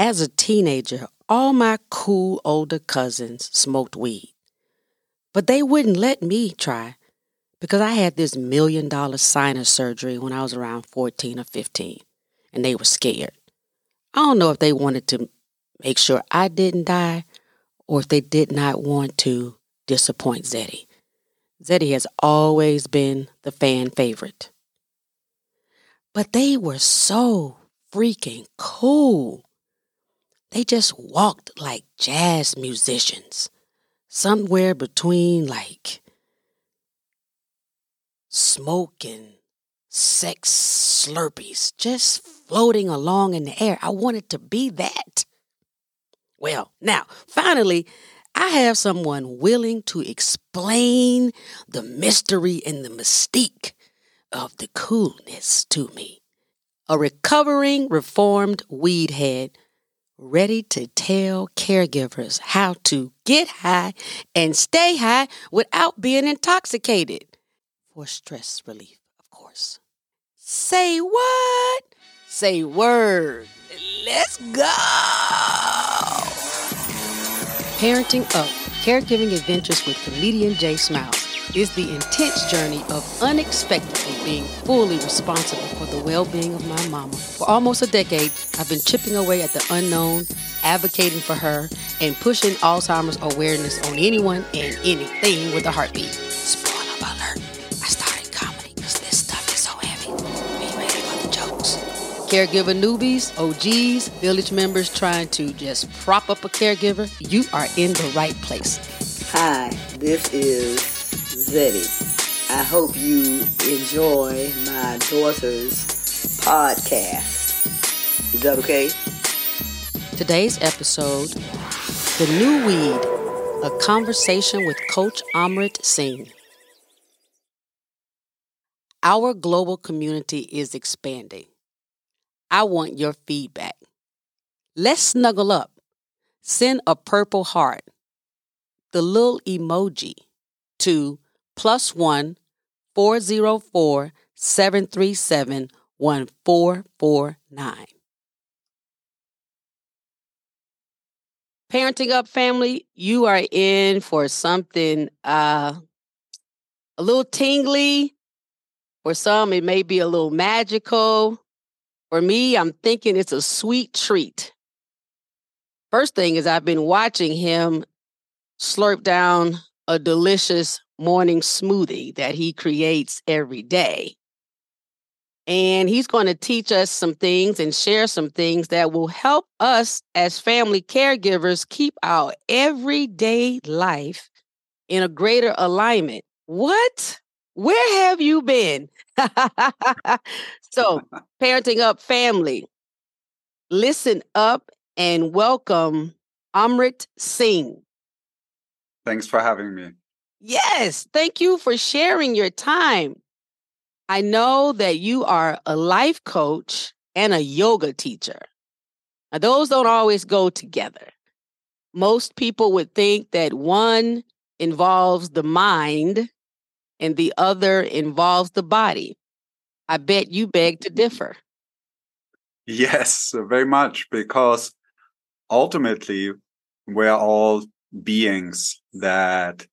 As a teenager, all my cool older cousins smoked weed. But they wouldn't let me try because I had this million dollar sinus surgery when I was around 14 or 15, and they were scared. I don't know if they wanted to make sure I didn't die or if they did not want to disappoint Zeddy. Zeddy has always been the fan favorite. But they were so freaking cool. They just walked like jazz musicians, somewhere between like smoke and sex slurpees, just floating along in the air. I wanted to be that. Well, now, finally, I have someone willing to explain the mystery and the mystique of the coolness to me. A recovering reformed weed head ready to tell caregivers how to get high and stay high without being intoxicated for stress relief, of course. Say what? Say word. Let's go. Parenting Up Caregiving Adventures with comedian J Smiles is the intense journey of unexpectedly being fully responsible for the well being of my mama. For almost a decade, I've been chipping away at the unknown, advocating for her, and pushing Alzheimer's awareness on anyone and anything with a heartbeat. Spoiler alert, I started comedy because this stuff is so heavy. Be ready for the jokes. Caregiver newbies, OGs, village members trying to just prop up a caregiver, you are in the right place. Hi, this is Zeddy. I hope you enjoy my daughter's podcast. Is that okay? Today's episode The New Weed, a conversation with Coach Amrit Singh. Our global community is expanding. I want your feedback. Let's snuggle up. Send a purple heart, the little emoji, to plus one four zero four seven three seven one four four nine. Parenting Up family, you are in for something uh, a little tingly. For some, it may be a little magical. For me, I'm thinking it's a sweet treat. First thing is, I've been watching him slurp down a delicious morning smoothie that he creates every day. And he's going to teach us some things and share some things that will help us as family caregivers keep our everyday life in a greater alignment. What? Where have you been? so, Parenting Up family, listen up and welcome Amrit Singh. Thanks for having me. Yes, thank you for sharing your time. I know that you are a life coach and a yoga teacher. Now, those don't always go together. Most people would think that one involves the mind and the other involves the body. I bet you beg to differ. Yes, very much, because ultimately, we're all beings that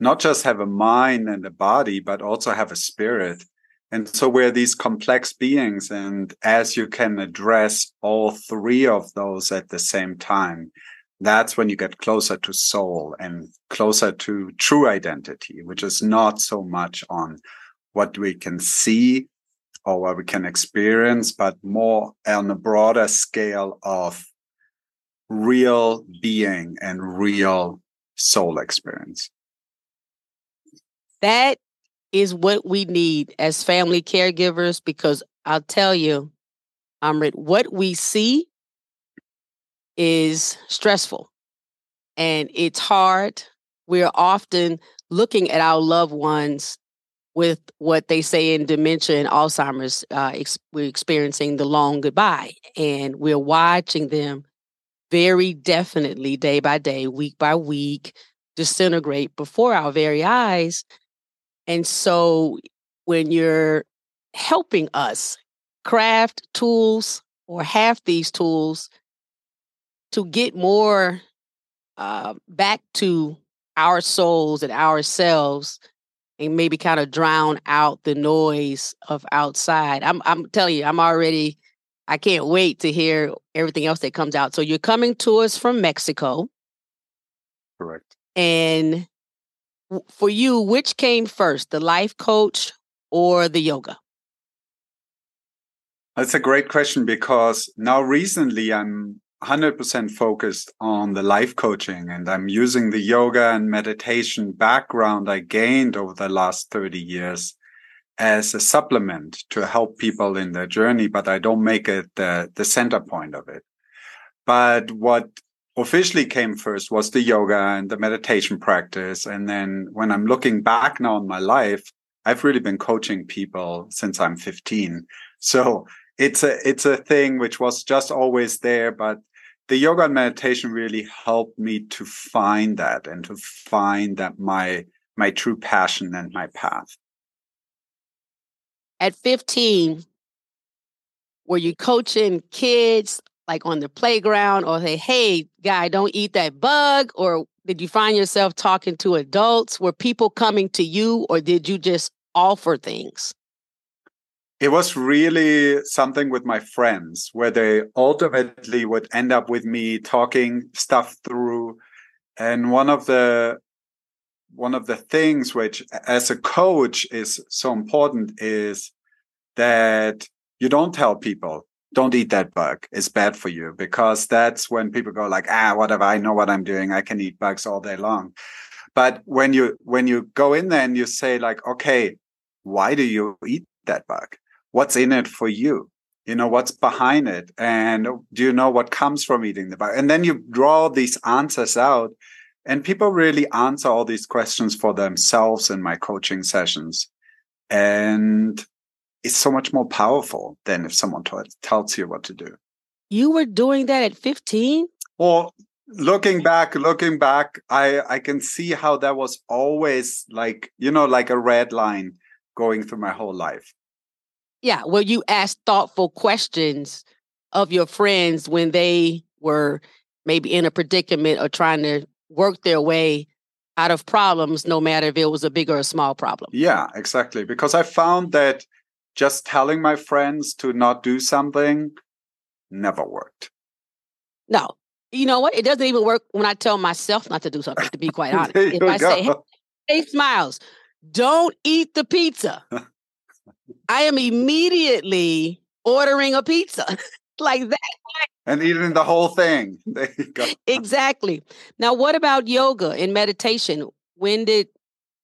not just have a mind and a body, but also have a spirit. And so we're these complex beings. And as you can address all three of those at the same time, that's when you get closer to soul and closer to true identity, which is not so much on what we can see or what we can experience, but more on a broader scale of real being and real soul experience. That is what we need as family caregivers because I'll tell you, Amrit, what we see is stressful and it's hard. We're often looking at our loved ones with what they say in dementia and Alzheimer's. Uh, ex- we're experiencing the long goodbye, and we're watching them very definitely day by day, week by week, disintegrate before our very eyes. And so when you're helping us craft tools or have these tools to get more uh, back to our souls and ourselves and maybe kind of drown out the noise of outside. I'm I'm telling you, I'm already I can't wait to hear everything else that comes out. So you're coming to us from Mexico. Correct. And for you, which came first, the life coach or the yoga? That's a great question because now recently I'm 100% focused on the life coaching and I'm using the yoga and meditation background I gained over the last 30 years as a supplement to help people in their journey, but I don't make it the, the center point of it. But what officially came first was the yoga and the meditation practice. And then when I'm looking back now on my life, I've really been coaching people since I'm 15. So it's a, it's a thing which was just always there, but the yoga and meditation really helped me to find that and to find that my, my true passion and my path. At 15, were you coaching kids like on the playground or say, hey, guy, don't eat that bug? Or did you find yourself talking to adults? Were people coming to you or did you just offer things? It was really something with my friends where they ultimately would end up with me talking stuff through. And one of the one of the things which as a coach is so important is that you don't tell people don't eat that bug. It's bad for you because that's when people go like, ah, whatever. I know what I'm doing. I can eat bugs all day long. But when you, when you go in there and you say like, okay, why do you eat that bug? What's in it for you? You know, what's behind it? And do you know what comes from eating the bug? And then you draw these answers out and people really answer all these questions for themselves in my coaching sessions. And is so much more powerful than if someone t- tells you what to do. You were doing that at 15? Well, looking back, looking back, I, I can see how that was always like, you know, like a red line going through my whole life. Yeah. Well, you asked thoughtful questions of your friends when they were maybe in a predicament or trying to work their way out of problems, no matter if it was a big or a small problem. Yeah, exactly. Because I found that just telling my friends to not do something never worked. No. You know what? It doesn't even work when I tell myself not to do something, to be quite honest. if I go. say, hey, hey, Smiles, don't eat the pizza, I am immediately ordering a pizza like that. And eating the whole thing. There you go. exactly. Now, what about yoga and meditation? When did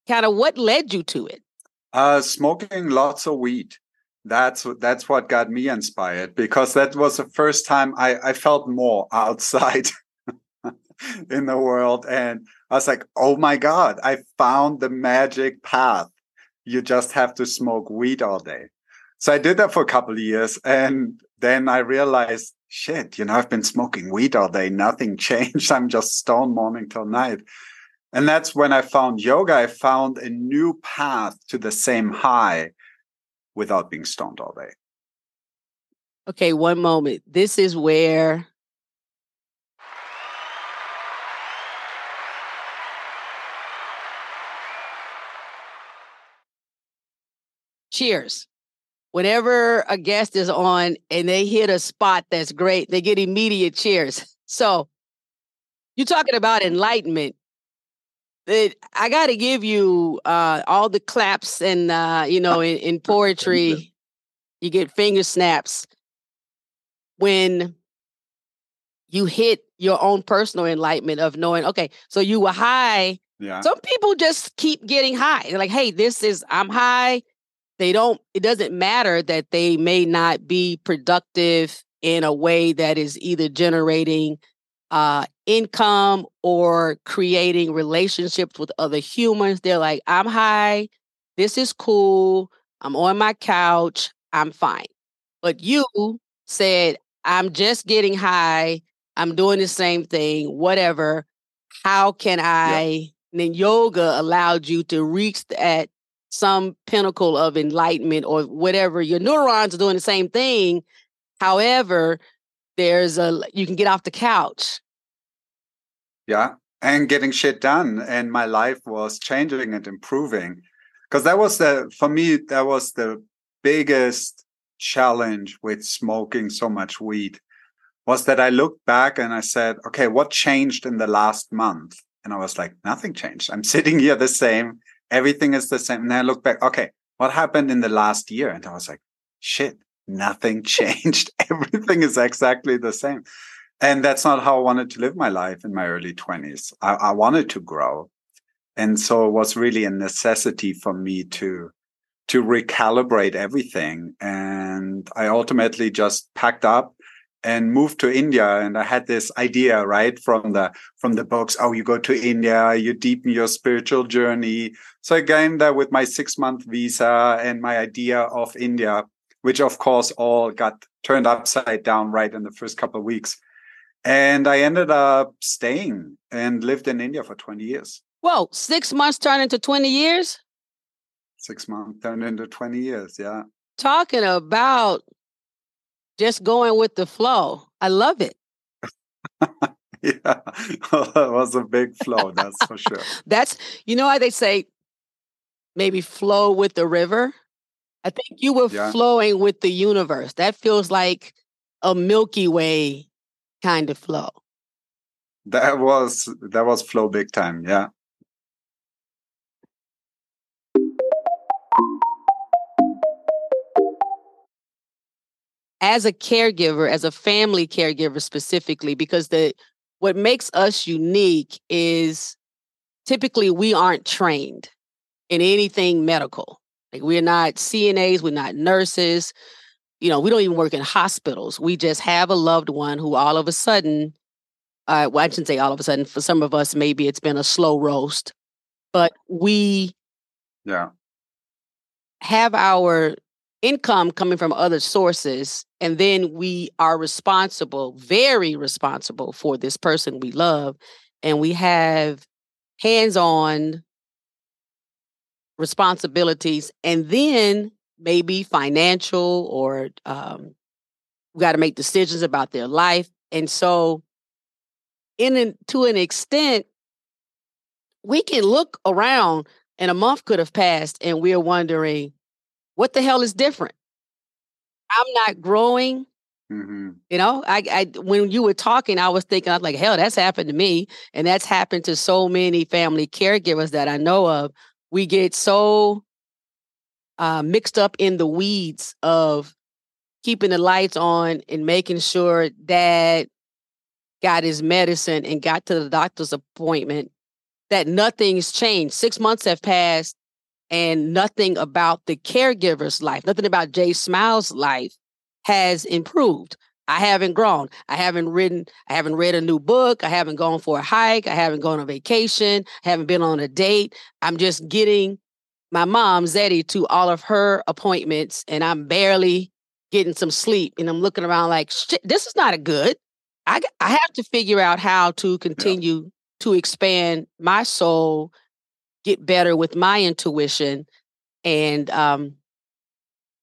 kind of what led you to it? Uh, smoking lots of weed. That's that's what got me inspired because that was the first time I, I felt more outside in the world, and I was like, "Oh my god! I found the magic path. You just have to smoke weed all day." So I did that for a couple of years, and then I realized, shit, you know, I've been smoking weed all day. Nothing changed. I'm just stone morning till night. And that's when I found yoga. I found a new path to the same high without being stoned all day. Okay, one moment. This is where cheers. Whenever a guest is on and they hit a spot that's great, they get immediate cheers. So, you're talking about enlightenment it, I got to give you uh, all the claps and uh, you know in, in poetry, you get finger snaps when you hit your own personal enlightenment of knowing. Okay, so you were high. Yeah. Some people just keep getting high. They're like, hey, this is I'm high. They don't. It doesn't matter that they may not be productive in a way that is either generating uh, income or creating relationships with other humans. They're like, I'm high. This is cool. I'm on my couch. I'm fine. But you said, I'm just getting high. I'm doing the same thing, whatever. How can I? Yep. And then yoga allowed you to reach at some pinnacle of enlightenment or whatever. Your neurons are doing the same thing. However, There's a you can get off the couch. Yeah, and getting shit done, and my life was changing and improving. Because that was the for me that was the biggest challenge with smoking so much weed was that I looked back and I said, okay, what changed in the last month? And I was like, nothing changed. I'm sitting here the same. Everything is the same. And I look back, okay, what happened in the last year? And I was like, shit, nothing changed. Everything is exactly the same. And that's not how I wanted to live my life in my early 20s. I, I wanted to grow. And so it was really a necessity for me to to recalibrate everything. And I ultimately just packed up and moved to India. And I had this idea, right, from the from the books. Oh, you go to India, you deepen your spiritual journey. So I came there with my six month visa and my idea of India, which of course all got turned upside down right in the first couple of weeks. And I ended up staying and lived in India for 20 years. Whoa, six months turned into 20 years? Six months turned into 20 years, yeah. Talking about just going with the flow. I love it. yeah, it was a big flow, that's for sure. that's, you know how they say maybe flow with the river? I think you were yeah. flowing with the universe. That feels like a Milky Way kind of flow. That was that was flow big time, yeah. as a caregiver, as a family caregiver specifically, because the what makes us unique is typically we aren't trained in anything medical. Like we're not CNAs, we're not nurses, you know, we don't even work in hospitals. We just have a loved one who all of a sudden, uh, well, I shouldn't say all of a sudden, for some of us, maybe it's been a slow roast, but we yeah have our income coming from other sources and then we are responsible very responsible for this person we love and we have hands-on responsibilities and then maybe financial or um, we got to make decisions about their life and so in an, to an extent we can look around and a month could have passed and we're wondering what the hell is different? I'm not growing. Mm-hmm. You know, I, I when you were talking, I was thinking, I was like, hell, that's happened to me, and that's happened to so many family caregivers that I know of. We get so uh, mixed up in the weeds of keeping the lights on and making sure dad got his medicine and got to the doctor's appointment that nothing's changed. Six months have passed and nothing about the caregiver's life, nothing about J Smiles' life has improved. I haven't grown. I haven't written, I haven't read a new book. I haven't gone for a hike. I haven't gone on vacation. I haven't been on a date. I'm just getting my mom, Zeddy, to all of her appointments, and I'm barely getting some sleep. And I'm looking around like, shit, this is not a good. I, I have to figure out how to continue yeah. to expand my soul get better with my intuition and um,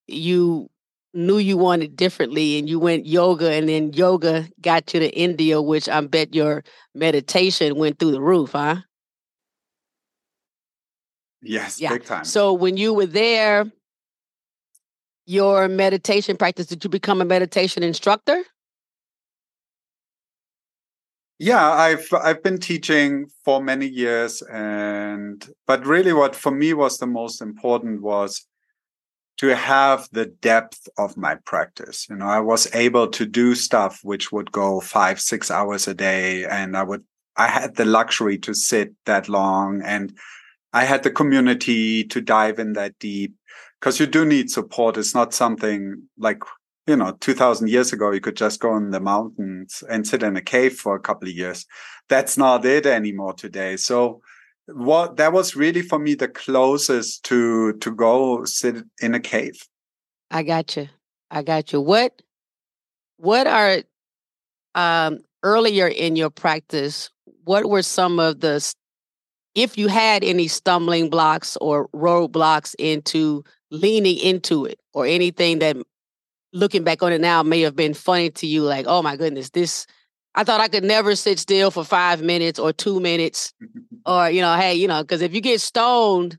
you knew you wanted differently and you went yoga and then yoga got you to India, which I bet your meditation went through the roof, huh? Yes, yeah. big time. So when you were there, your meditation practice, did you become a meditation instructor? Yeah, I've I've been teaching for many years and but really what for me was the most important was to have the depth of my practice. You know, I was able to do stuff which would go 5 6 hours a day and I would I had the luxury to sit that long and I had the community to dive in that deep because you do need support. It's not something like you know, 2000 years ago, you could just go in the mountains and sit in a cave for a couple of years. That's not it anymore today. So what that was really for me the closest to to go sit in a cave. I got you. I got you. What what are um earlier in your practice, what were some of the if you had any stumbling blocks or roadblocks into leaning into it or anything that looking back on it now may have been funny to you like oh my goodness this i thought i could never sit still for five minutes or two minutes or you know hey you know because if you get stoned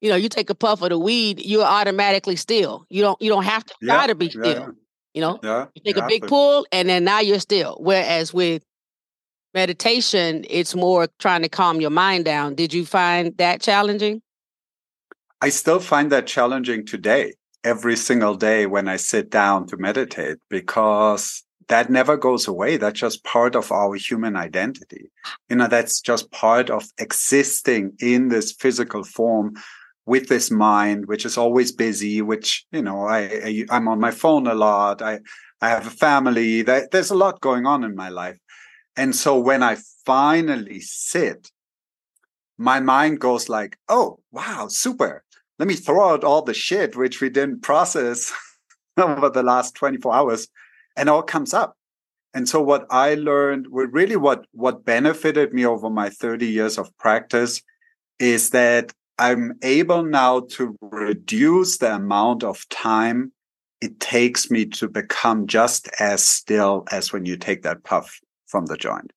you know you take a puff of the weed you're automatically still you don't you don't have to try to be yeah, still yeah. you know Yeah. you take a big pull and then now you're still whereas with meditation it's more trying to calm your mind down did you find that challenging I still find that challenging today, every single day when I sit down to meditate, because that never goes away. That's just part of our human identity. You know, that's just part of existing in this physical form with this mind, which is always busy, which, you know, I, I I'm on my phone a lot. I, I have a family. There- There's a lot going on in my life. And so when I finally sit, my mind goes like, oh, wow, super. Let me throw out all the shit which we didn't process over the last 24 hours and all comes up. And so what I learned, really what, what benefited me over my 30 years of practice is that I'm able now to reduce the amount of time it takes me to become just as still as when you take that puff from the joint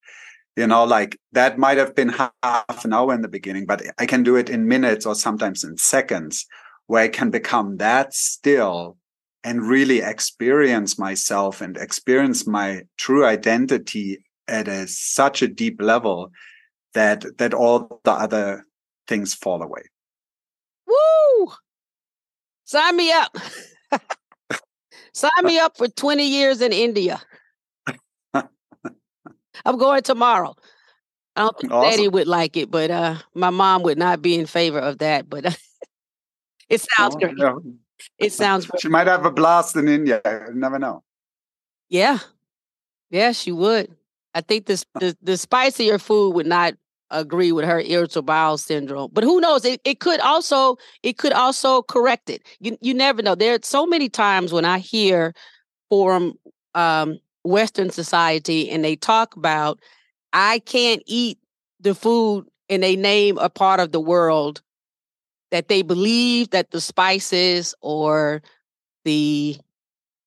you know like that might have been half an hour in the beginning but i can do it in minutes or sometimes in seconds where i can become that still and really experience myself and experience my true identity at a, such a deep level that that all the other things fall away Woo! Sign me up. Sign me up for 20 years in India. I'm going tomorrow. I don't think Awesome. Daddy would like it, but uh, my mom would not be in favor of that. But it sounds Oh, great. yeah. It sounds great. she might have a blast in india you never know Yeah, yeah, she would. I think this the, the spicier food would not agree with her irritable bowel syndrome. But who knows? It, it could also it could also correct it. You you never know. There are so many times when I hear from um, Western society and they talk about I can't eat the food and they name a part of the world that they believe that the spices or the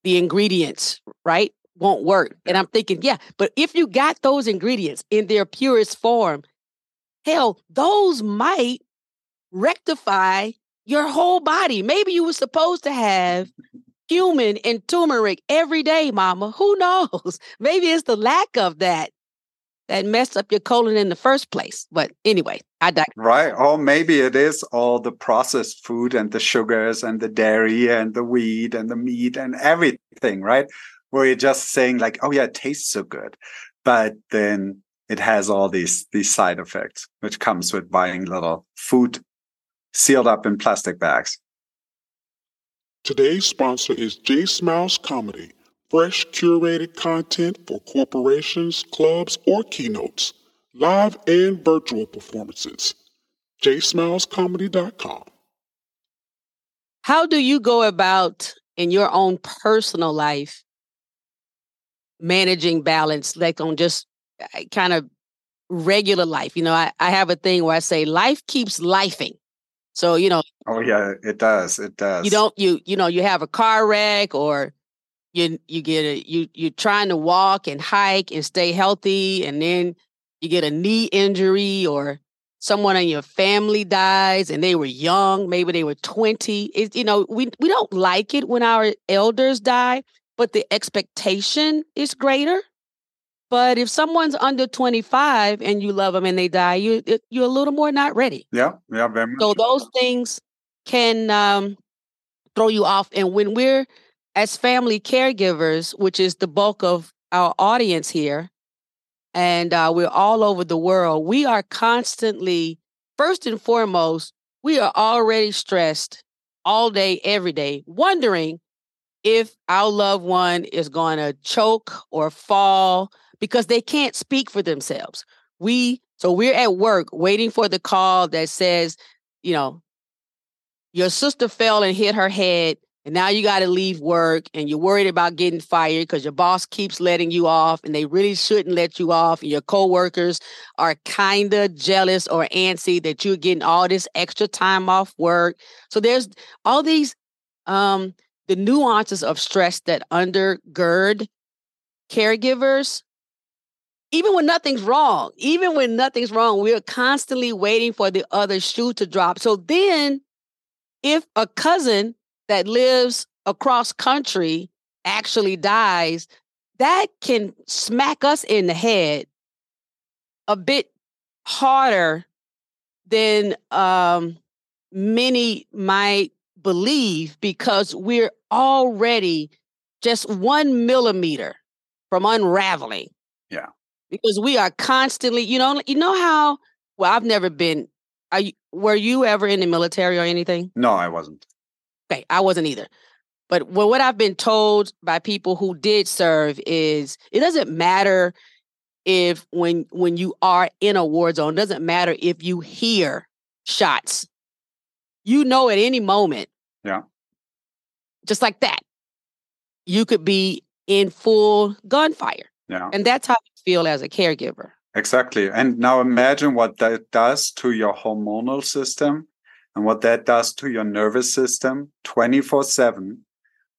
the ingredients right won't work. And i'm thinking yeah but if you got those ingredients in their purest form hell those might rectify your whole body. Maybe you were supposed to have cumin and turmeric every day mama who knows maybe it's the lack of that that messed up your colon in the first place but anyway i digress Right. Or maybe it is all the processed food and the sugars and the dairy and the wheat and the meat and everything, right? Where you're just saying like, oh yeah, it tastes so good. But then it has all these these side effects, which comes with buying little food sealed up in plastic bags. Today's sponsor is J Smiles Comedy, fresh curated content for corporations, clubs, or keynotes, live and virtual performances. jsmilescomedy.com. How do you go about in your own personal life managing balance, like on just uh, kind of regular life? You know, I, I have a thing where I say life keeps lifing. So, you know, Oh yeah, it does. It does. you don't you you know, you have a car wreck or you you get a you you're trying to walk and hike and stay healthy and then you get a knee injury or someone in your family dies and they were young maybe they were 20 it, you know we we don't like it when our elders die but the expectation is greater but if someone's under 25 and you love them and they die you you're a little more not ready Yeah, yeah, very much. so those things can um, throw you off. And when we're as family caregivers, which is the bulk of our audience here, and uh, we're all over the world, we are constantly, first and foremost, we are already stressed all day, every day, wondering if our loved one is going to choke or fall because they can't speak for themselves. We so we're at work waiting for the call that says, you know, your sister fell and hit her head and now you got to leave work and you're worried about getting fired because your boss keeps letting you off and they really shouldn't let you off and your coworkers are kind of jealous or antsy that you're getting all this extra time off work so there's all these um the nuances of stress that undergird caregivers even when nothing's wrong, even when nothing's wrong, we're constantly waiting for the other shoe to drop. So then, if a cousin that lives across country actually dies, that can smack us in the head a bit harder than um, many might believe because we're already just one millimeter from unraveling. Yeah because we are constantly, you know, you know how. Well, I've never been. Are you, were you ever in the military or anything? No, I wasn't. Okay, I wasn't either. But what I've been told by people who did serve is it doesn't matter if when when you are in a war zone, doesn't matter if you hear shots. You know at any moment. Yeah. Just like that. You could be in full gunfire. Yeah. And that's how feel as a caregiver. Exactly. And now imagine what that does to your hormonal system and what that does to your nervous system 24 7,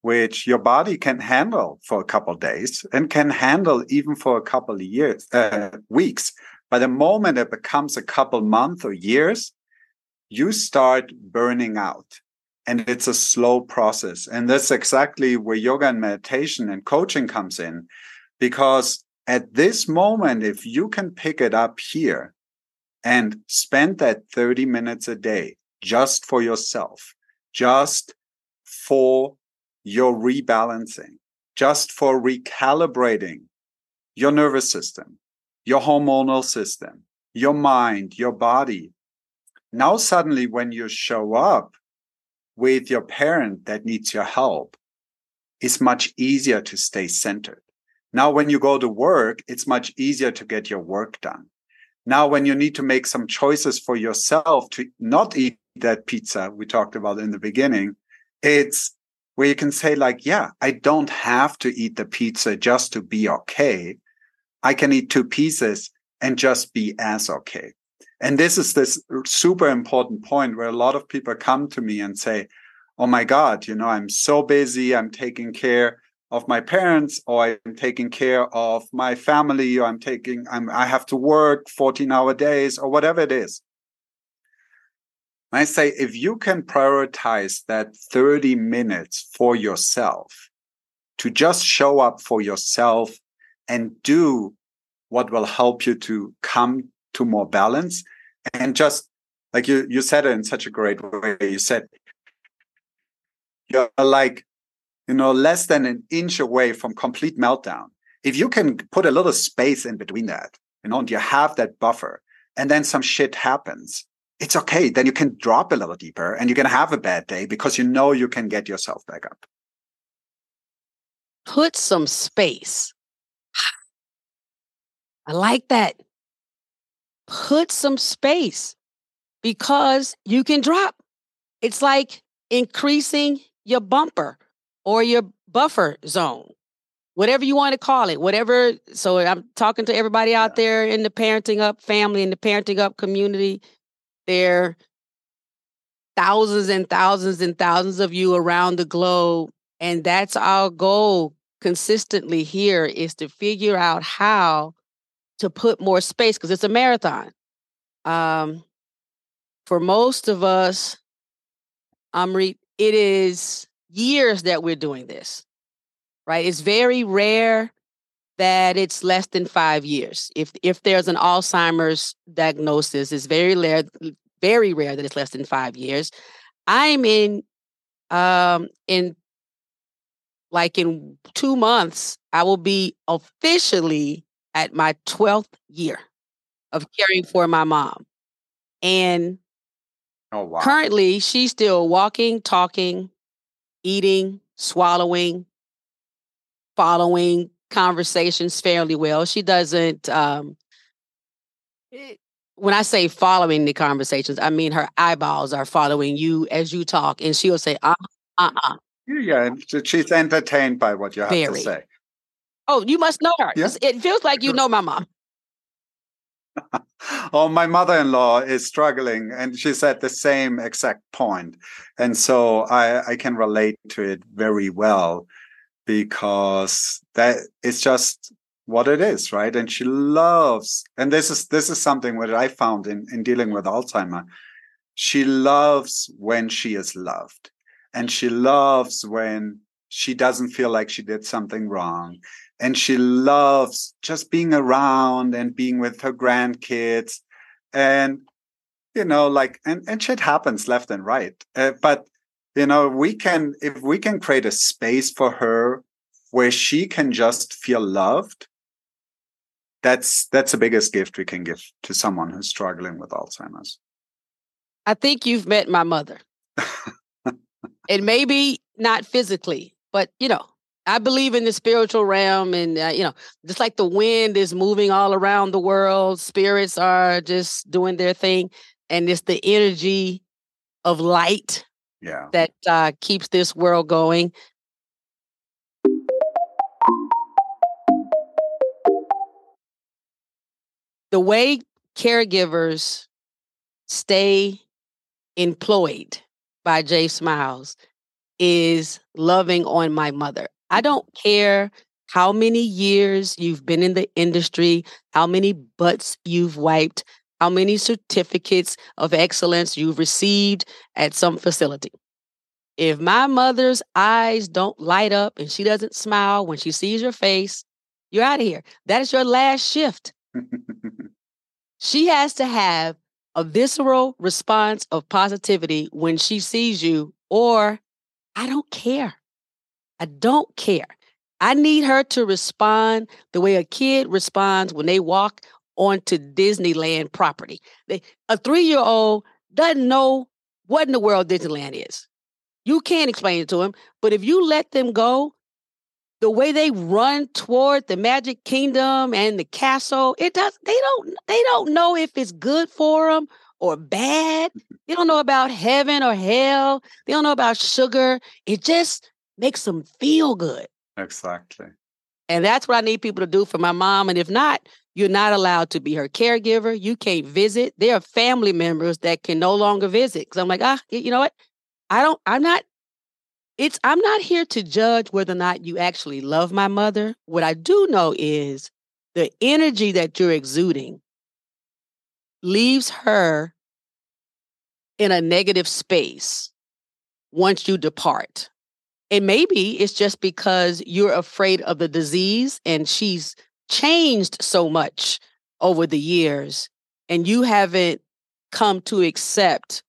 which your body can handle for a couple days and can handle even for a couple of years, uh, weeks. By the moment it becomes a couple months or years, you start burning out. And it's a slow process. And that's exactly where yoga and meditation and coaching comes in because at this moment, if you can pick it up here and spend that 30 minutes a day just for yourself, just for your rebalancing, just for recalibrating your nervous system, your hormonal system, your mind, your body. Now, suddenly, when you show up with your parent that needs your help, it's much easier to stay centered now, when you go to work, it's much easier to get your work done. Now, when you need to make some choices for yourself to not eat that pizza we talked about in the beginning, it's where you can say, like, yeah, I don't have to eat the pizza just to be okay. I can eat two pieces and just be as okay. And this is this super important point where a lot of people come to me and say, Oh my God, you know, I'm so busy. I'm taking care of my parents or i'm taking care of my family or i'm taking I'm, i have to work 14 hour days or whatever it is. I say if you can prioritize that 30 minutes for yourself to just show up for yourself and do what will help you to come to more balance and just like you you said it in such a great way. You said you're like you know, less than an inch away from complete meltdown. If you can put a little space in between that, you know, and you have that buffer, and then some shit happens, it's okay. Then you can drop a little deeper and you can have a bad day because you know you can get yourself back up. Put some space. I like that. Put some space because you can drop. It's like increasing your bumper or your buffer zone, whatever you want to call it, whatever. So I'm talking to everybody out there in the parenting up family, in the parenting up community. There thousands and thousands and thousands of you around the globe. And that's our goal consistently here is to figure out how to put more space because it's a marathon. Um, for most of us, Amrit, it is years that we're doing this, right? It's very rare that it's less than five years. If if there's an Alzheimer's diagnosis, it's very rare, very rare that it's less than five years. I'm in um in like in two months, I will be officially at my 12th year of caring for my mom. And oh, wow. currently she's still walking, talking, eating, swallowing, following conversations fairly well. She doesn't, um, eh, when I say following the conversations, I mean her eyeballs are following you as you talk, and she'll say, uh uh uh. Yeah, she's entertained by what you have Very. to say. Oh, you must know her. Yeah. It feels like you know my mom. oh, my mother in law is struggling, and she's at the same exact point. And so I, I can relate to it very well because that it's just what it is, right? And she loves, and this is this is something that I found in, in dealing with Alzheimer. She loves when she is loved. And she loves when she doesn't feel like she did something wrong and she loves just being around and being with her grandkids. And you know like and, and shit happens left and right. Uh, but you know we can if we can create a space for her where she can just feel loved that's that's the biggest gift we can give to someone who's struggling with alzheimer's. I think you've met my mother. And maybe not physically but you know I believe in the spiritual realm, and uh, you know, just like the wind is moving all around the world, spirits are just doing their thing, and it's the energy of light, yeah, that uh, keeps this world going. The way caregivers stay employed by J Smiles is loving on my mother. I don't care how many years you've been in the industry, how many butts you've wiped, how many certificates of excellence you've received at some facility. If my mother's eyes don't light up and she doesn't smile when she sees your face, you're out of here. That is your last shift. she has to have a visceral response of positivity when she sees you, or I don't care. I don't care. I need her to respond the way a kid responds when they walk onto Disneyland property. They, a three year old doesn't know what in the world Disneyland is. You can't explain it to them, but if you let them go, the way they run toward the Magic Kingdom and the castle, it does. They don't. They don't know if it's good for them or bad. Mm-hmm. They don't know about heaven or hell. They don't know about sugar. It just makes them feel good. Exactly. And that's what I need people to do for my mom. And if not, you're not allowed to be her caregiver. You can't visit. There are family members that can no longer visit. Because I'm like, ah, you know what? I don't, I'm not, it's, I'm not here to judge whether or not you actually love my mother. What I do know is the energy that you're exuding leaves her in a negative space once you depart. And maybe it's just because you're afraid of the disease and she's changed so much over the years and you haven't come to accept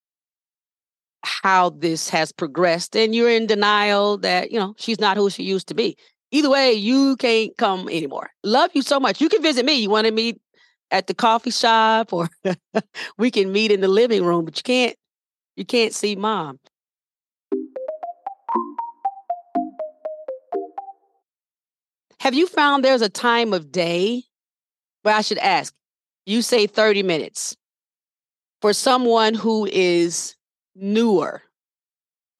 how this has progressed and you're in denial that you know she's not who she used to be. Either way you can't come anymore. Love you so much. You can visit me. You want to meet at the coffee shop or we can meet in the living room but you can't you can't see mom Have you found there's a time of day? But I should ask, you say 30 minutes. For someone who is newer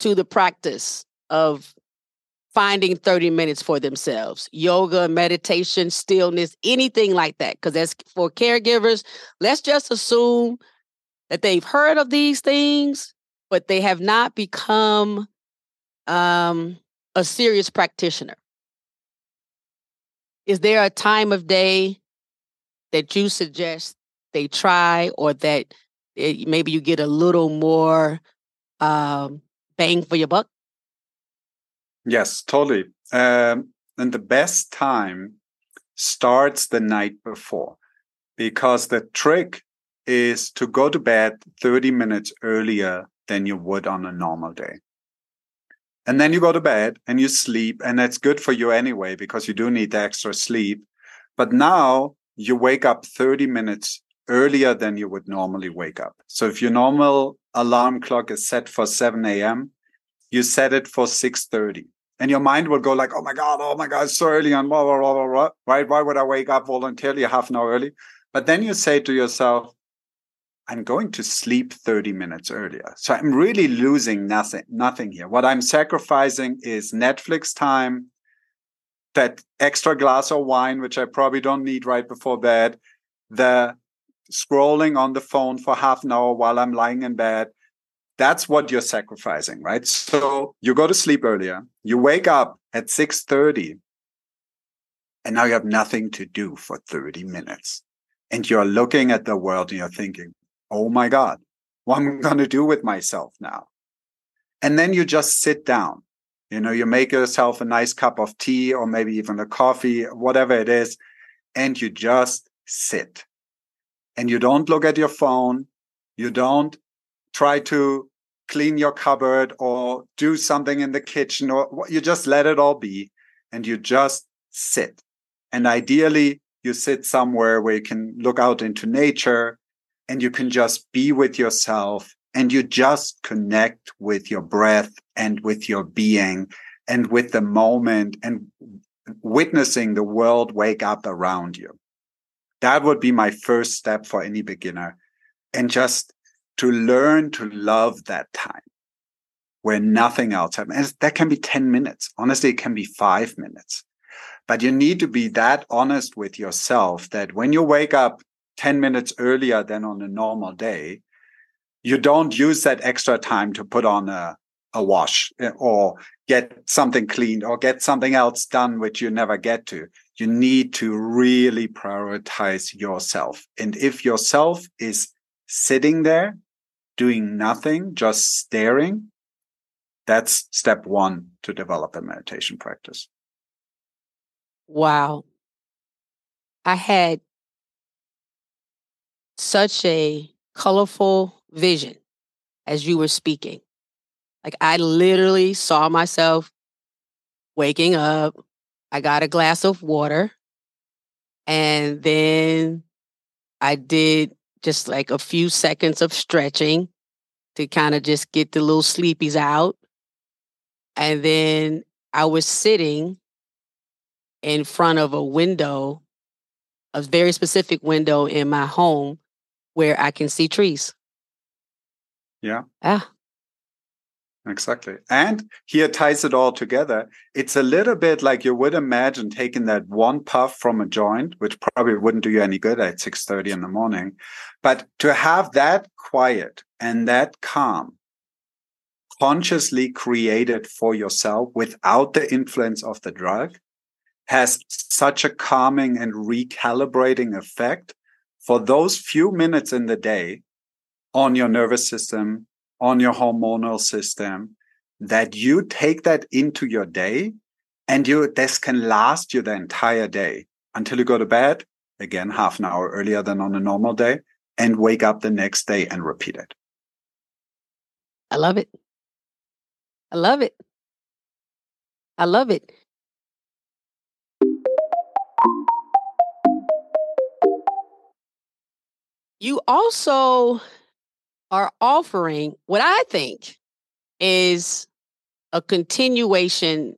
to the practice of finding 30 minutes for themselves, yoga, meditation, stillness, anything like that. Because as for caregivers, let's just assume that they've heard of these things, but they have not become um, a serious practitioner. Is there a time of day that you suggest they try or that it, maybe you get a little more um, bang for your buck? Yes, totally. Um, and the best time starts the night before because the trick is to go to bed 30 minutes earlier than you would on a normal day. And then you go to bed and you sleep, and that's good for you anyway, because you do need the extra sleep. But now you wake up 30 minutes earlier than you would normally wake up. So if your normal alarm clock is set for 7 a.m., you set it for 6:30. And your mind will go like, oh my God, oh my God, it's so early and blah, blah, blah, blah, blah. Right? Why would I wake up voluntarily half an hour early? But then you say to yourself, I'm going to sleep 30 minutes earlier. So I'm really losing nothing, nothing here. What I'm sacrificing is Netflix time, that extra glass of wine, which I probably don't need right before bed, the scrolling on the phone for half an hour while I'm lying in bed. That's what you're sacrificing, right? So you go to sleep earlier, you wake up at 6:30 and now you have nothing to do for 30 minutes. And you're looking at the world and you're thinking, "Oh my god, what am I going to do with myself now?" And then you just sit down. You know, you make yourself a nice cup of tea or maybe even a coffee, whatever it is, and you just sit. And you don't look at your phone. You don't try to clean your cupboard or do something in the kitchen or you just let it all be and you just sit. And ideally, you sit somewhere where you can look out into nature and you can just be with yourself and you just connect with your breath and with your being and with the moment and witnessing the world wake up around you. That would be my first step for any beginner. And just to learn to love that time where nothing else happens. that can be 10 minutes. Honestly, it can be five minutes. But you need to be that honest with yourself that when you wake up 10 minutes earlier than on a normal day, you don't use that extra time to put on a, a wash eh, or get something cleaned or get something else done, which you never get to. You need to really prioritize yourself. And if yourself is sitting there doing nothing, just staring, that's step one to develop a meditation practice. Wow. I had such a colorful vision as you were speaking. Like I literally saw myself waking up. I got a glass of water and then I did just like a few seconds of stretching to kind of just get the little sleepies out. And then I was sitting in front of a window, a very specific window in my home where I can see trees. Yeah. Ah. Exactly. And here ties it all together. It's a little bit like you would imagine taking that one puff from a joint, which probably wouldn't do you any good at 6:30 in the morning. But to have that quiet and that calm consciously created for yourself without the influence of the drug has such a calming and recalibrating effect for those few minutes in the day on your nervous system, on your hormonal system, that you take that into your day and you, this can last you the entire day until you go to bed, again, half an hour earlier than on a normal day and wake up the next day and repeat it. I love it. I love it. I love it. You also are offering what I think is a continuation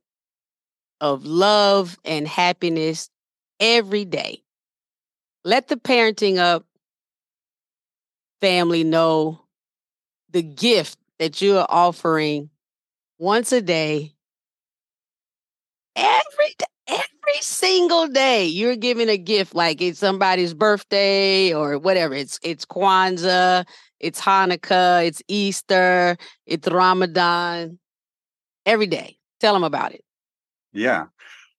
of love and happiness every day. Let the parenting up family know the gift that you are offering once a day every day every single day you're giving a gift like it's somebody's birthday or whatever. It's it's Kwanzaa, it's Hanukkah, it's Easter, it's Ramadan. Every day. Tell them about it. Yeah.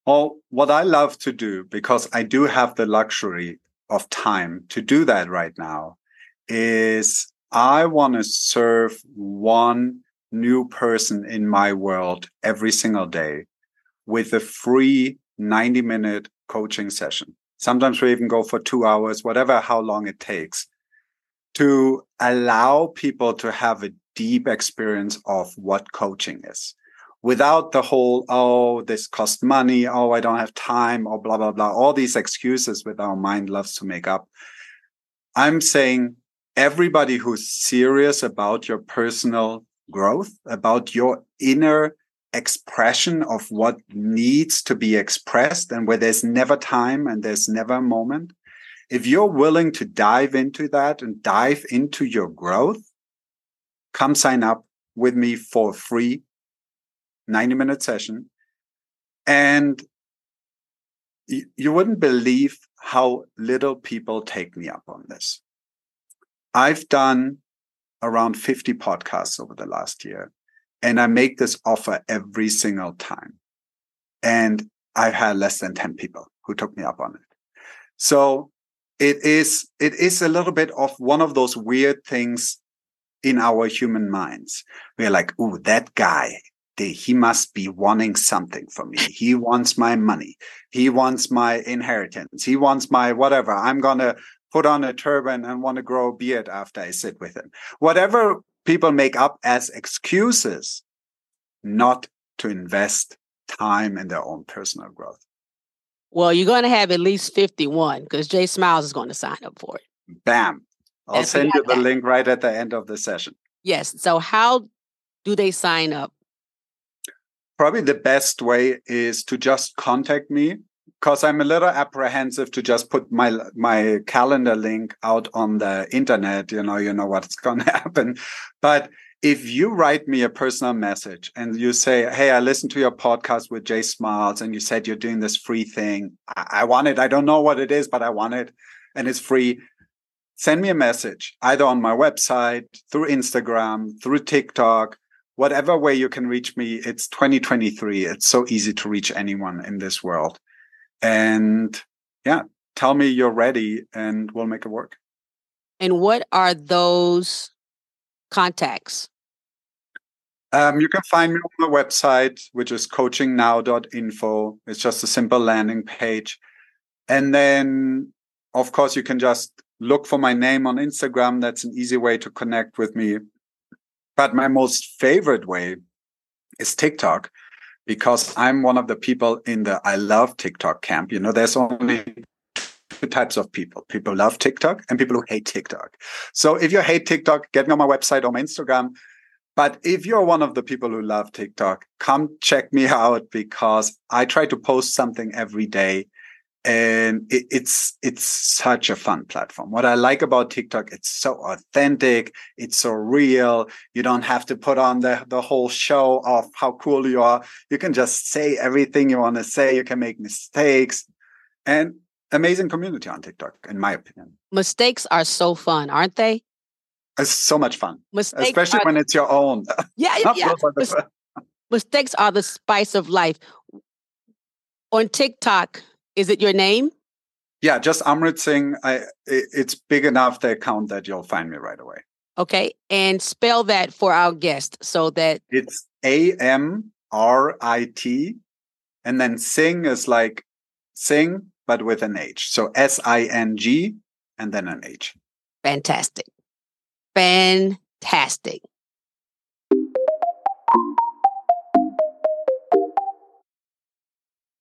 Well, what I love to do, because I do have the luxury of time to do that right now, is I want to serve one new person in my world every single day with a free 90 minute coaching session. Sometimes we even go for two hours, whatever, how long it takes to allow people to have a deep experience of what coaching is without the whole, oh, this costs money. Oh, I don't have time or blah, blah, blah. All these excuses with our mind loves to make up. I'm saying everybody who's serious about your personal growth, about your inner expression of what needs to be expressed and where there's never time and there's never a moment. If you're willing to dive into that and dive into your growth, come sign up with me for a free 90 minute session. And you, you wouldn't believe how little people take me up on this. I've done around 50 podcasts over the last year, and I make this offer every single time. And I've had less than 10 people who took me up on it. So it is, it is a little bit of one of those weird things in our human minds. We're like, oh, that guy, he must be wanting something from me. He wants my money. He wants my inheritance. He wants my whatever. I'm going to put on a turban and want to grow a beard after I sit with him. Whatever people make up as excuses not to invest time in their own personal growth. Well, you're going to have at least 51 because J Smiles is going to sign up for it. Bam. I'll send you the that. link right at the end of the session. Yes. So, how do they sign up? Probably the best way is to just contact me because I'm a little apprehensive to just put my my calendar link out on the internet. You know, you know what's going to happen. But if you write me a personal message and you say, "Hey, I listened to your podcast with J Smiles, and you said you're doing this free thing. I, I want it. I don't know what it is, but I want it, and it's free." Send me a message either on my website, through Instagram, through TikTok, whatever way you can reach me. It's 2023. It's so easy to reach anyone in this world and yeah, tell me you're ready and we'll make it work. And what are those contacts? Um, you can find me on the website, which is coachingnow.info. It's just a simple landing page. And then, of course, you can just look for my name on Instagram. That's an easy way to connect with me. But my most favorite way is TikTok because I'm one of the people in the I love TikTok camp. You know, there's only two types of people. People love TikTok and people who hate TikTok. So if you hate TikTok, get me on my website or my Instagram. But if you're one of the people who love TikTok, come check me out because I try to post something every day and it, it's it's such a fun platform. What i like about tiktok it's so authentic it's so real. You don't have to put on the, the whole show of how cool you are. You can just say everything you want to say. You can make mistakes. And amazing community on tiktok in my opinion. Mistakes are so fun aren't they? It's so much fun mistakes especially are... when it's your own. Yeah yeah. mistakes are the spice of life. On tiktok is it your name? Yeah, just Amrit Singh. I, it's big enough the account that you'll find me right away. Okay, and spell that for our guest so that it's A M R I T, and then Sing is like sing but with an H. So S I N G and then an H. Fantastic. Fantastic.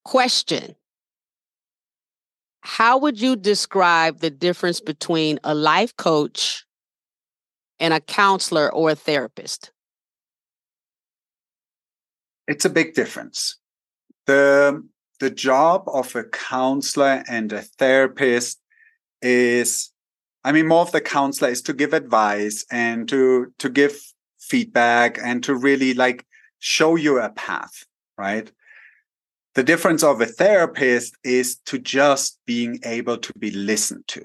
Question how would you describe the difference between a life coach and a counselor or a therapist? It's a big difference. The, the job of a counselor and a therapist is, I mean, more of the counselor is to give advice and to, to give feedback and to really like show you a path, right? The difference of a therapist is to just being able to be listened to.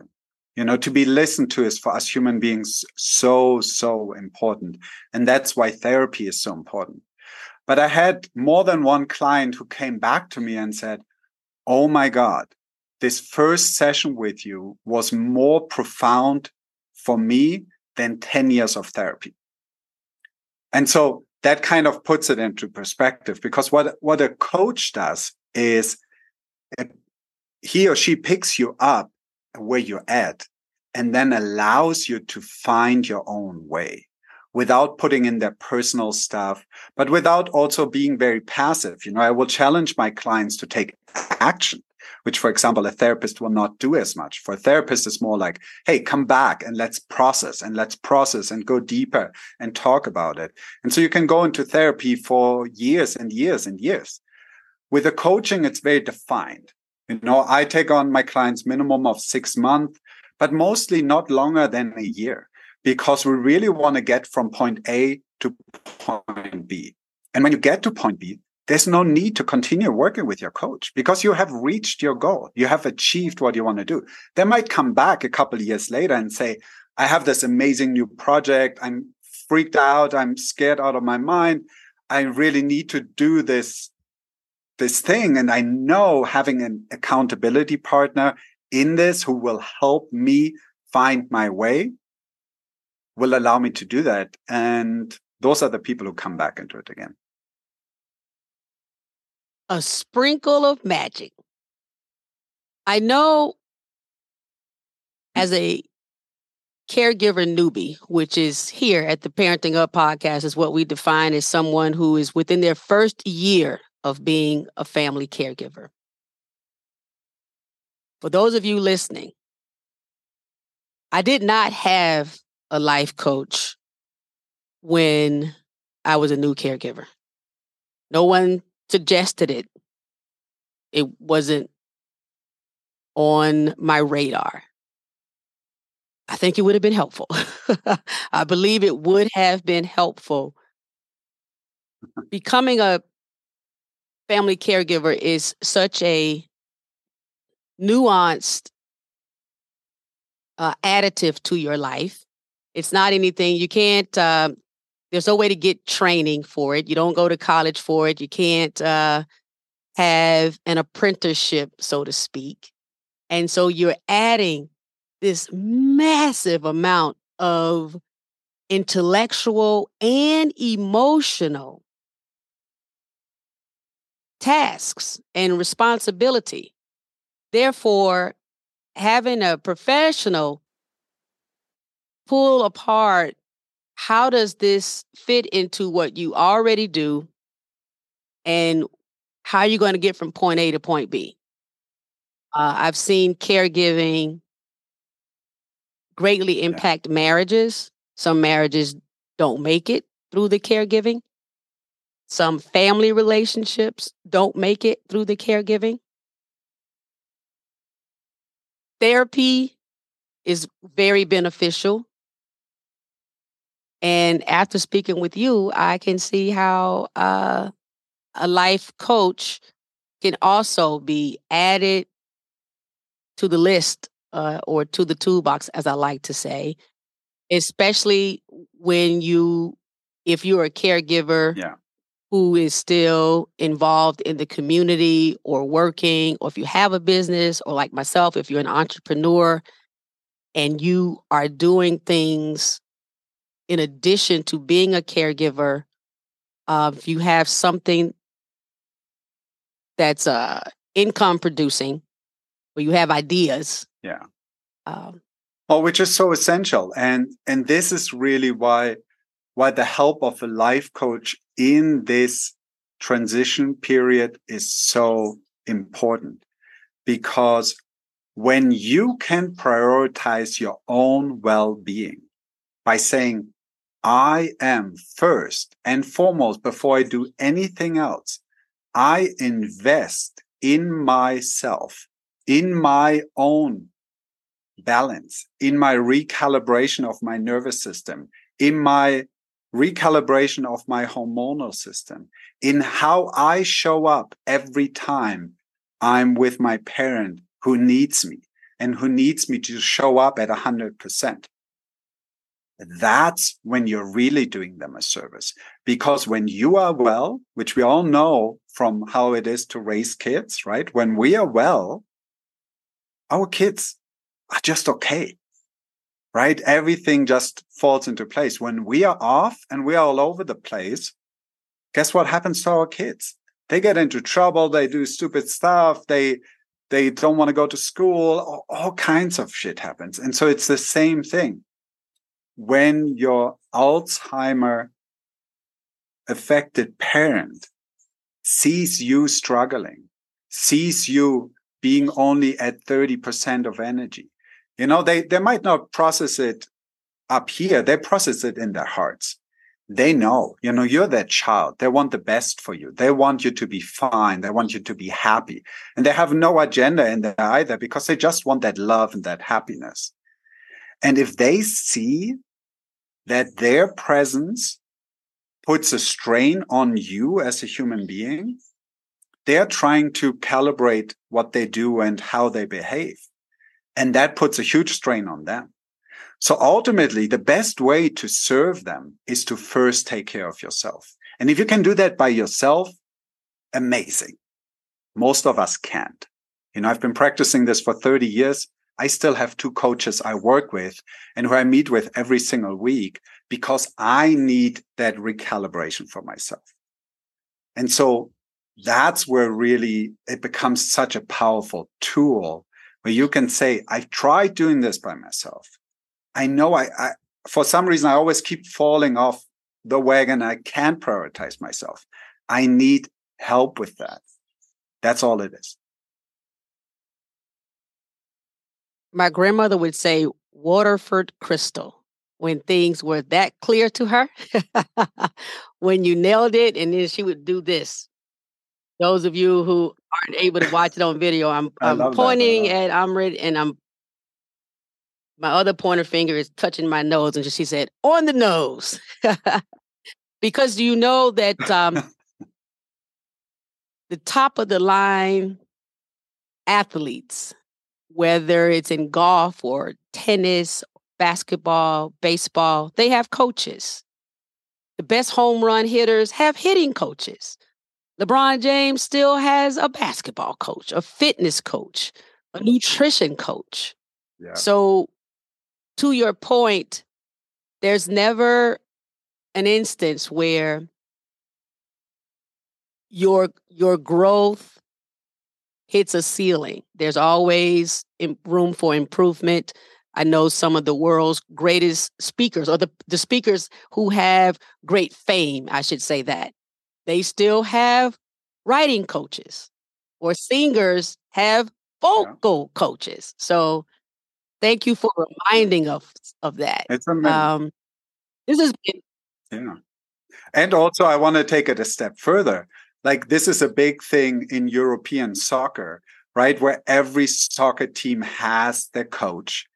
You know to be listened to is for us human beings so so important. And that's why therapy is so important. But i had more than one client who came back to me and said oh my god this first session with you was more profound for me than 10 years of therapy. And so that kind of puts it into perspective because what what a coach does is he or she picks you up where you're at and then allows you to find your own way without putting in their personal stuff, but without also being very passive. You know, I will challenge my clients to take action which, for example, a therapist will not do as much. For a therapist, it's more like, hey, come back and let's process and let's process and go deeper and talk about it. And so you can go into therapy for years and years and years. With the coaching, it's very defined. You know, I take on my clients minimum of six months, but mostly not longer than a year because we really want to get from point A to point B. And when you get to point B, there's no need to continue working with your coach because you have reached your goal. You have achieved what you want to do. They might come back a couple years later and say, I have this amazing new project. I'm freaked out. I'm scared out of my mind. I really need to do this this thing and I know having an accountability partner in this who will help me find my way will allow me to do that and those are the people who come back into it again a sprinkle of magic I know mm. as a caregiver newbie, which is here at the Parenting Up podcast, is what we define as someone who is within their first year of being a family caregiver. For those of you listening, I did not have a life coach when I was a new caregiver. No one suggested it. It wasn't on my radar. I think it would have been helpful. I believe it would have been helpful. Becoming a family caregiver is such a nuanced uh, additive to your life. It's not anything you can't. Uh, there's no way to get training for it. You don't go to college for it. You can't uh, have an apprenticeship, so to speak. And so you're adding this massive amount of intellectual and emotional tasks and responsibility. Therefore, having a professional pull apart how does this fit into what you already do and how are you going to get from point A to point B? Uh, I've seen caregiving greatly impact marriages. Some marriages don't make it through the caregiving. Some family relationships don't make it through the caregiving. Therapy is very beneficial. And after speaking with you, I can see how uh, a life coach can also be added to the list uh, or to the toolbox, as I like to say, especially when you, if you're a caregiver yeah. who is still involved in the community or working, or if you have a business, or like myself, if you're an entrepreneur and you are doing things in addition to being a caregiver, uh, if you have something that's uh, income producing, or you have ideas. Yeah. Um, oh, which is so essential, and and this is really why why the help of a life coach in this transition period is so important because when you can prioritize your own well-being by saying I am first and foremost before I do anything else. I invest in myself, in my own balance, in my recalibration of my nervous system, in my recalibration of my hormonal system, in how I show up every time I'm with my parent who needs me and who needs me to show up at 100% that's when you're really doing them a service. Because when you are well, which we all know from how it is to raise kids, right? When we are well, our kids are just okay, right? Everything just falls into place. When we are off and we are all over the place, guess what happens to our kids? They get into trouble. They do stupid stuff. They, they don't want to go to school. All, kinds of shit happens. And so it's the same thing when your Alzheimer affected parent sees you struggling, sees you being only at 30% of energy, you know, they, they might not process it up here. They process it in their hearts. They know, you know, you're their child. They want the best for you. They want you to be fine. They want you to be happy. And they have no agenda in there either because they just want that love and that happiness. And if they see that their presence puts a strain on you as a human being, they're trying to calibrate what they do and how they behave. And that puts a huge strain on them. So ultimately, the best way to serve them is to first take care of yourself. And if you can do that by yourself, amazing. Most of us can't. You know, I've been practicing this for 30 years. I still have two coaches I work with and who I meet with every single week because I need that recalibration for myself. And so that's where really it becomes such a powerful tool where you can say, I've tried doing this by myself. I know I, I for some reason, I always keep falling off the wagon. I can't prioritize myself. I need help with that. That's all it is. My grandmother would say Waterford crystal when things were that clear to her. when you nailed it, and then she would do this. Those of you who aren't able to watch it on video, I'm, I'm pointing at Amrit and I'm my other pointer finger is touching my nose, and she said, "On the nose," because you know that um, the top of the line athletes, whether it's in golf or tennis, basketball, baseball, they have coaches. The best home run hitters have hitting coaches. LeBron James still has a basketball coach, a fitness coach, a nutrition coach. Yeah. So, to your point, there's never an instance where your your growth hits a ceiling. There's always room for improvement. I know some of the world's greatest speakers, or the, the speakers who have great fame, I should say that. They still have writing coaches, or singers have vocal yeah. coaches. So thank you for reminding us of that. It's amazing. Um, this has been. Yeah. And also, I want to take it a step further. Like, this is a big thing in European soccer, right? Where every soccer team has their coach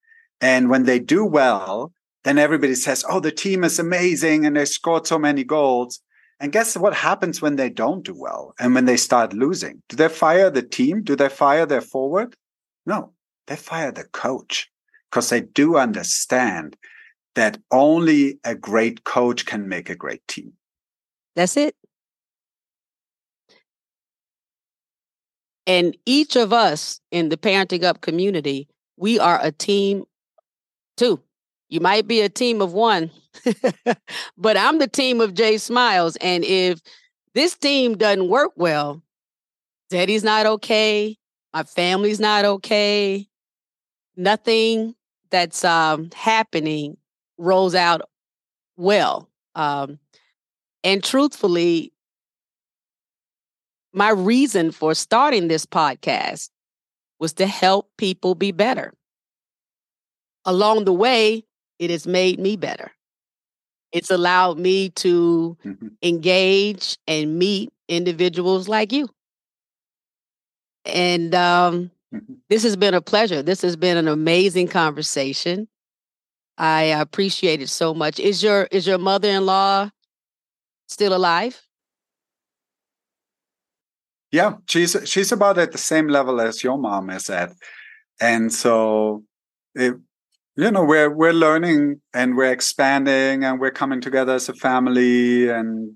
and when they do well, then everybody says, oh, the team is amazing and they scored so many goals. And guess what happens when they don't do well and when they start losing? Do they fire the team? Do they fire their forward? No, they fire the coach because they do understand that only a great coach can make a great team. That's it. And each of us in the Parenting Up community, we are a team two. You might be a team of one, but I'm the team of J Smiles. And if this team doesn't work well, Daddy's not okay, my family's not okay, nothing that's um, happening rolls out well. Um, and truthfully, my reason for starting this podcast was to help people be better along the way, it has made me better. It's allowed me to mm-hmm. engage and meet individuals like you. And um, mm-hmm. this has been a pleasure. This has been an amazing conversation. I appreciate it so much. Is your is your mother-in-law still alive? Yeah, she's she's about at the same level as your mom is at, and so it, you know we're we're learning and we're expanding and we're coming together as a family. And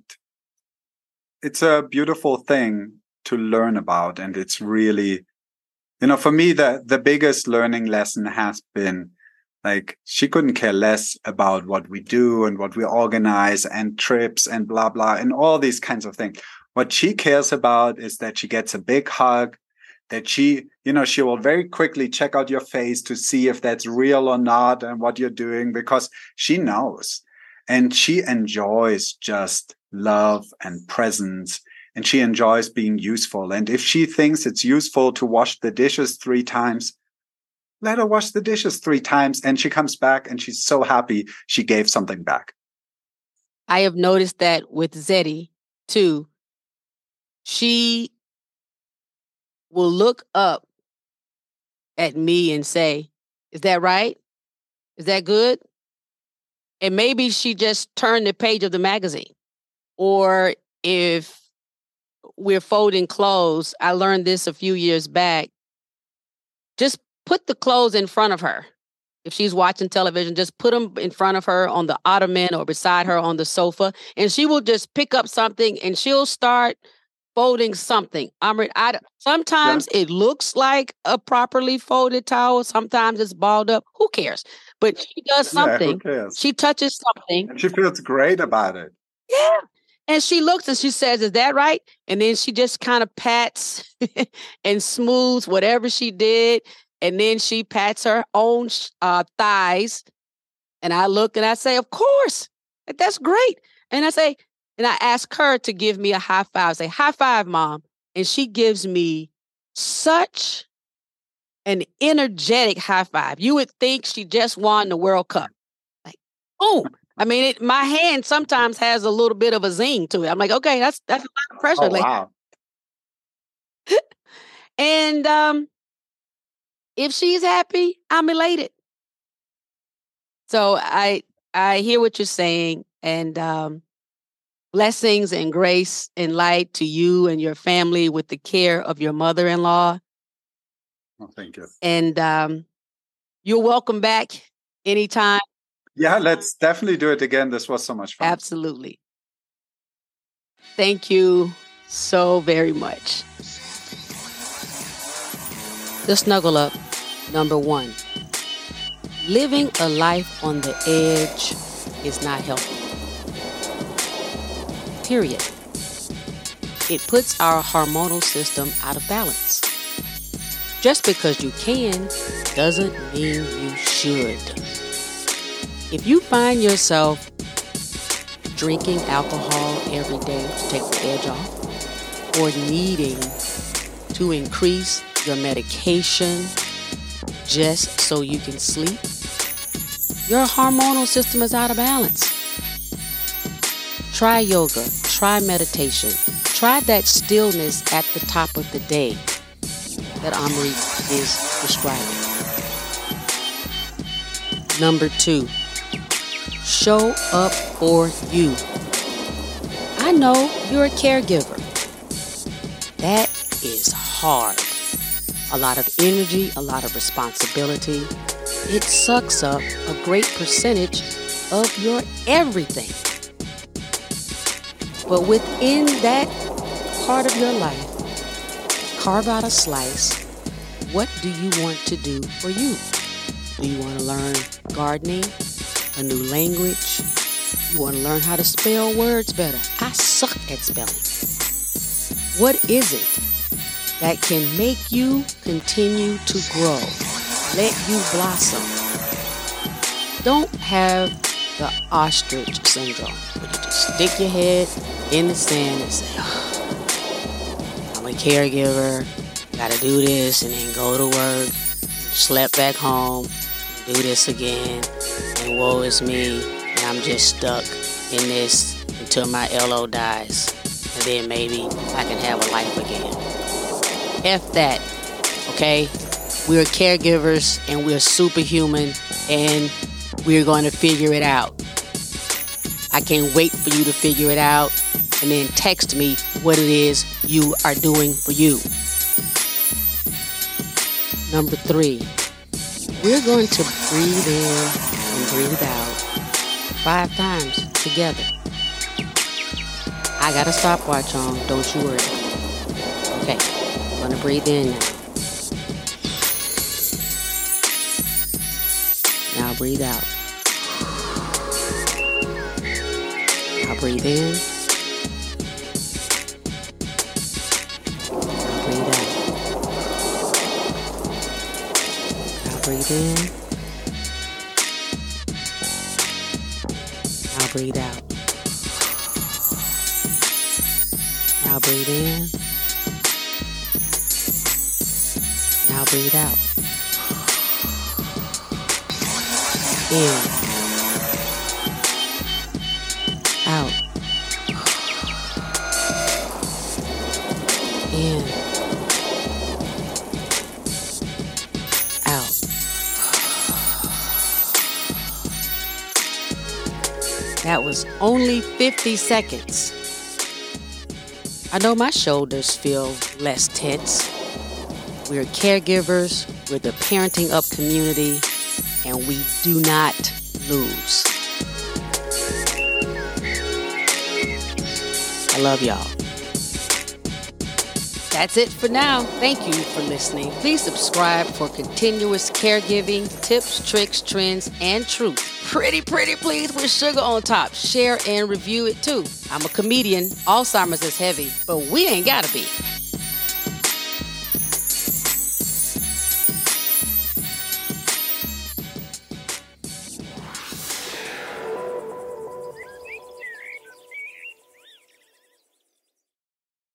it's a beautiful thing to learn about. And it's really you know for me the the biggest learning lesson has been like she couldn't care less about what we do and what we organize and trips and blah blah and all these kinds of things what she cares about is that she gets a big hug that she, you know, she will very quickly check out your face to see if that's real or not and what you're doing because she knows and she enjoys just love and presence and she enjoys being useful. And if she thinks it's useful to wash the dishes three times, let her wash the dishes three times. And she comes back and she's so happy she gave something back. I have noticed that with Zeddy too. She will look up at me and say, Is that right? Is that good? And maybe she just turned the page of the magazine. Or if we're folding clothes, I learned this a few years back. Just put the clothes in front of her if she's watching television, just put them in front of her on the ottoman or beside her on the sofa, and she will just pick up something and she'll start folding something. I'm re- I, sometimes yeah. it looks like a properly folded towel. Sometimes it's balled up. Who cares? But she does something. Yeah, she touches something. And she feels great about it. Yeah. And she looks and she says, Is that right? And then she just kind of pats and smooths whatever she did. And then she pats her own uh, thighs. And I look and I say, Of course. That's great. And I say, and I ask her to give me a high five. Say, High five, mom. And she gives me such an energetic high five. You would think she just won the World Cup. Like, boom. I mean, it, my hand sometimes has a little bit of a zing to it. I'm like, okay, that's that's a lot of pressure. Oh, like, wow. and um, if she's happy, I'm elated. So I I hear what you're saying, and um, blessings and grace and light to you and your family with the care of your mother-in-law. Oh, thank you. And um, you're welcome back anytime. Yeah, let's definitely do it again. This was so much fun. Absolutely. Thank you so very much. The snuggle up, number one. Living a life on the edge is not healthy. Period. It puts our hormonal system out of balance. Just because you can doesn't mean you should. If you find yourself drinking alcohol every day to take the edge off, or needing to increase your medication just so you can sleep, your hormonal system is out of balance. Try yoga, try meditation, try that stillness at the top of the day that Amrit is describing. Number two, show up for you. I know you're a caregiver. That is hard. A lot of energy, a lot of responsibility. It sucks up a great percentage of your everything. But within that part of your life, carve out a slice. What do you want to do for you? Do you want to learn gardening? a new language. You want to learn how to spell words better. I suck at spelling. What is it that can make you continue to grow? Let you blossom. Don't have the ostrich syndrome just stick your head in the sand and say, oh, I'm a caregiver, gotta do this, and then go to work, sleep back home, do this again, and woe is me, and I'm just stuck in this until my LO dies, and then maybe I can have a life again. F that, okay? We're caregivers and we're superhuman and we're going to figure it out. I can't wait for you to figure it out and then text me what it is you are doing for you. Number three, we're going to breathe in and breathe out five times together. I got a stopwatch on, don't you worry. Okay, I'm gonna breathe in now. Now breathe out. Now breathe in. Breathe in. breathe out. Now breathe in. Now breathe out. In. Only 50 seconds. I know my shoulders feel less tense. We're caregivers, we're the parenting up community, and we do not lose. I love y'all. That's it for now. Thank you for listening. Please subscribe for continuous caregiving, tips, tricks, trends, and truth. Pretty, pretty please with sugar on top. Share and review it too. I'm a comedian. Alzheimer's is heavy, but we ain't gotta be.